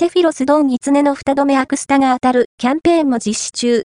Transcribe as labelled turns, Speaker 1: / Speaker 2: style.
Speaker 1: セフィロスドンギツネの二度目アクスタが当たるキャンペーンも実施中。